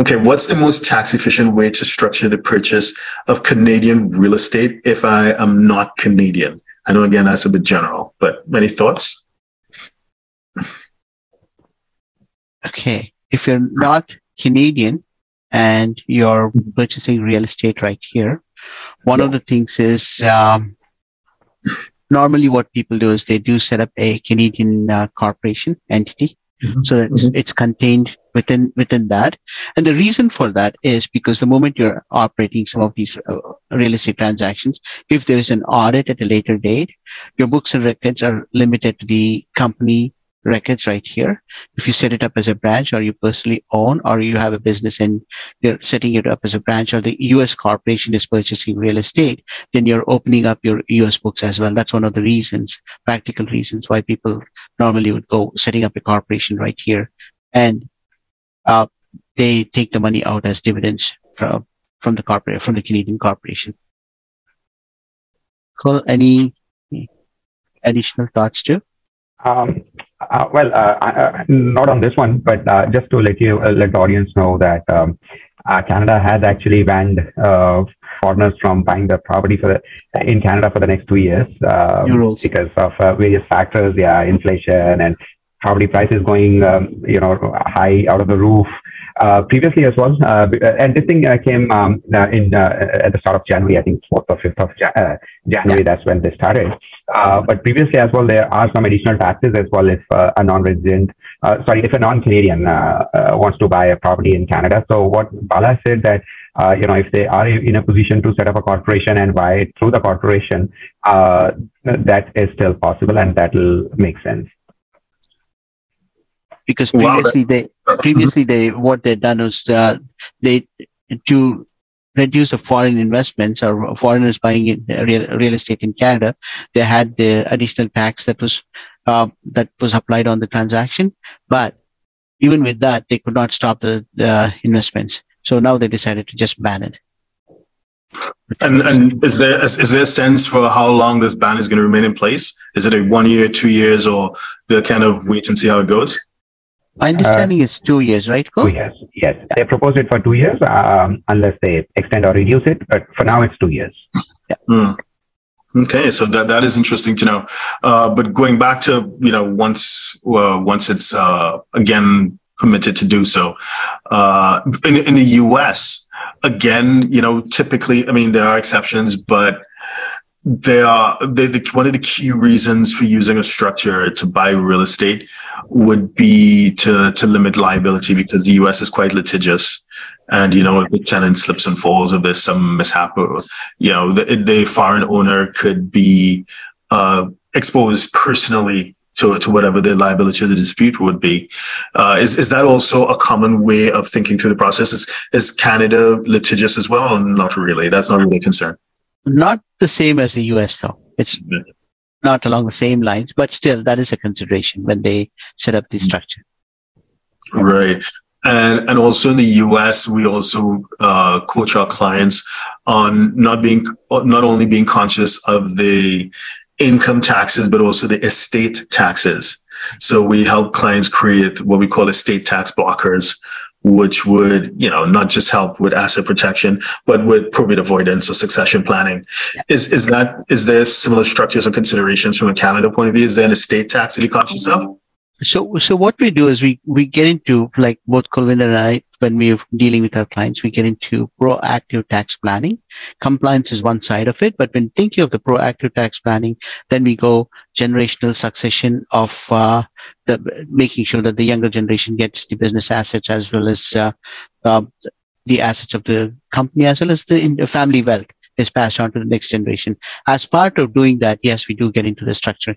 Okay, what's the most tax efficient way to structure the purchase of Canadian real estate if I am not Canadian? I know again that's a bit general, but any thoughts? Okay, if you're not Canadian and you're purchasing real estate right here, one yeah. of the things is um, normally what people do is they do set up a Canadian uh, corporation entity. Mm-hmm. So that mm-hmm. it's contained within within that, and the reason for that is because the moment you're operating some of these uh, real estate transactions, if there is an audit at a later date, your books and records are limited to the company records right here. If you set it up as a branch or you personally own or you have a business and you're setting it up as a branch or the US corporation is purchasing real estate, then you're opening up your US books as well. That's one of the reasons, practical reasons why people normally would go setting up a corporation right here and uh, they take the money out as dividends from, from the corporate, from the Canadian corporation. Cool. Any additional thoughts too? Um, uh, well, uh, uh, not on this one, but uh, just to let you uh, let the audience know that um, uh, Canada has actually banned foreigners from buying the property for the, in Canada for the next two years um, because of various factors, yeah, inflation and property prices going, um, you know, high out of the roof. Uh, previously as well. Uh, and this thing uh, came um, in at the start of January, I think 4th or 5th of January. That's when they started. but previously as well, there are some additional taxes as well if a non-resident, sorry, if a non-Canadian wants to buy a property in Canada. So what Bala said that uh, you know, if they are in a position to set up a corporation and buy it through the corporation, uh, that is still possible and that will make sense because previously wow. they previously they what they done was uh, they to reduce the foreign investments or foreigners buying in uh, real, real estate in Canada, they had the additional tax that was uh, that was applied on the transaction. But even with that, they could not stop the, the investments. So now they decided to just ban it. And and is there is, is there a sense for how long this ban is going to remain in place? Is it a one year, two years, or the kind of wait and see how it goes? My understanding uh, is two years, right? Two years. Yes, yeah. they proposed it for two years, um, unless they extend or reduce it. But for now, it's two years. Yeah. Mm. Okay, so that that is interesting to know. Uh, but going back to you know once uh, once it's uh, again permitted to do so uh, in in the U.S. again, you know, typically, I mean, there are exceptions, but they are the, one of the key reasons for using a structure to buy real estate would be to to limit liability because the U.S. is quite litigious, and you know if the tenant slips and falls, if there's some mishap, or, you know the, the foreign owner could be uh, exposed personally to, to whatever the liability of the dispute would be. Uh, is, is that also a common way of thinking through the process? Is, is Canada litigious as well? Not really. That's not really a concern. Not the same as the US, though. It's not along the same lines, but still, that is a consideration when they set up the structure. Right. And, and also in the US, we also uh, coach our clients on not being, not only being conscious of the income taxes, but also the estate taxes. So we help clients create what we call estate tax blockers, which would, you know, not just help with asset protection, but with probate avoidance or succession planning. Is is that is there similar structures and considerations from a Canada point of view? Is there an estate tax that you're conscious of? So, so what we do is we, we get into, like both Kulvinder and I, when we're dealing with our clients, we get into proactive tax planning. Compliance is one side of it, but when thinking of the proactive tax planning, then we go generational succession of, uh, the, making sure that the younger generation gets the business assets as well as, uh, uh, the assets of the company as well as the family wealth is passed on to the next generation. As part of doing that, yes, we do get into the structure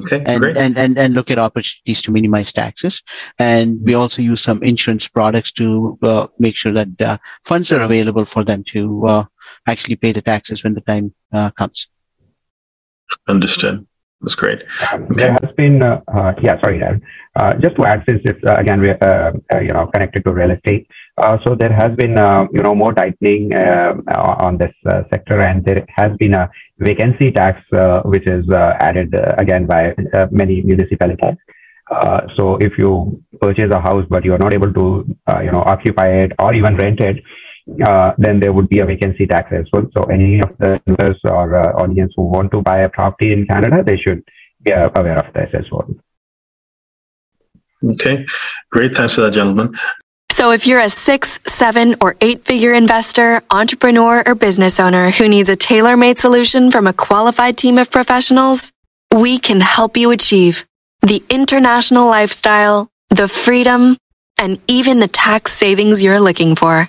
Okay, and, great. and, and, and look at opportunities to minimize taxes. And we also use some insurance products to uh, make sure that uh, funds are available for them to uh, actually pay the taxes when the time uh, comes. Understood. That's great. Um, okay. There has been, uh, uh, yeah, sorry, Derren. just to add, since it's again, you know, connected to real estate. so there has been, you know, more tightening on this sector, and there has been a vacancy tax, uh, which is uh, added uh, again by many municipalities. Uh, so if you purchase a house but you are not able to, uh, you know, occupy it or even rent it, uh, then there would be a vacancy tax as well. So any of the users or uh, audience who want to buy a property in Canada, they should be aware of this as well. Okay, great. Thanks for that, gentlemen. So if you're a six, seven, or eight figure investor, entrepreneur, or business owner who needs a tailor made solution from a qualified team of professionals, we can help you achieve the international lifestyle, the freedom, and even the tax savings you're looking for.